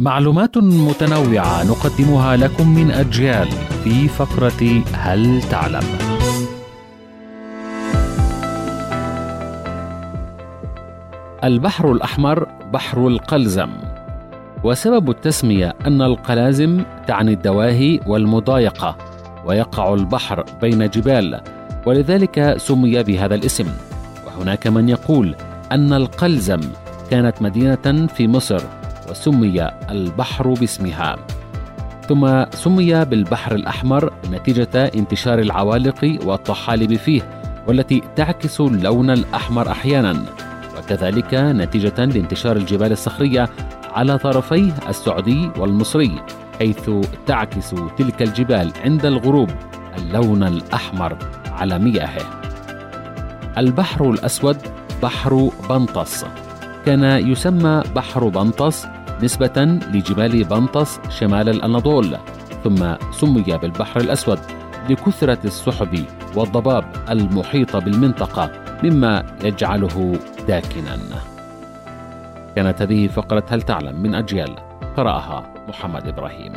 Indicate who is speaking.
Speaker 1: معلومات متنوعة نقدمها لكم من أجيال في فقرة هل تعلم؟ البحر الأحمر بحر القلزم. وسبب التسمية أن القلازم تعني الدواهي والمضايقة ويقع البحر بين جبال ولذلك سمي بهذا الاسم. وهناك من يقول أن القلزم كانت مدينة في مصر. وسمي البحر باسمها. ثم سمي بالبحر الأحمر نتيجة انتشار العوالق والطحالب فيه والتي تعكس اللون الأحمر أحيانا. وكذلك نتيجة لانتشار الجبال الصخرية على طرفيه السعودي والمصري حيث تعكس تلك الجبال عند الغروب اللون الأحمر على مياهه البحر الأسود بحر بنطس. كان يسمى بحر بنطس نسبة لجبال بنطس شمال الأناضول ثم سمي بالبحر الأسود لكثرة السحب والضباب المحيطة بالمنطقة مما يجعله داكنا. كانت هذه فقرة هل تعلم من أجيال؟ قرأها محمد إبراهيم.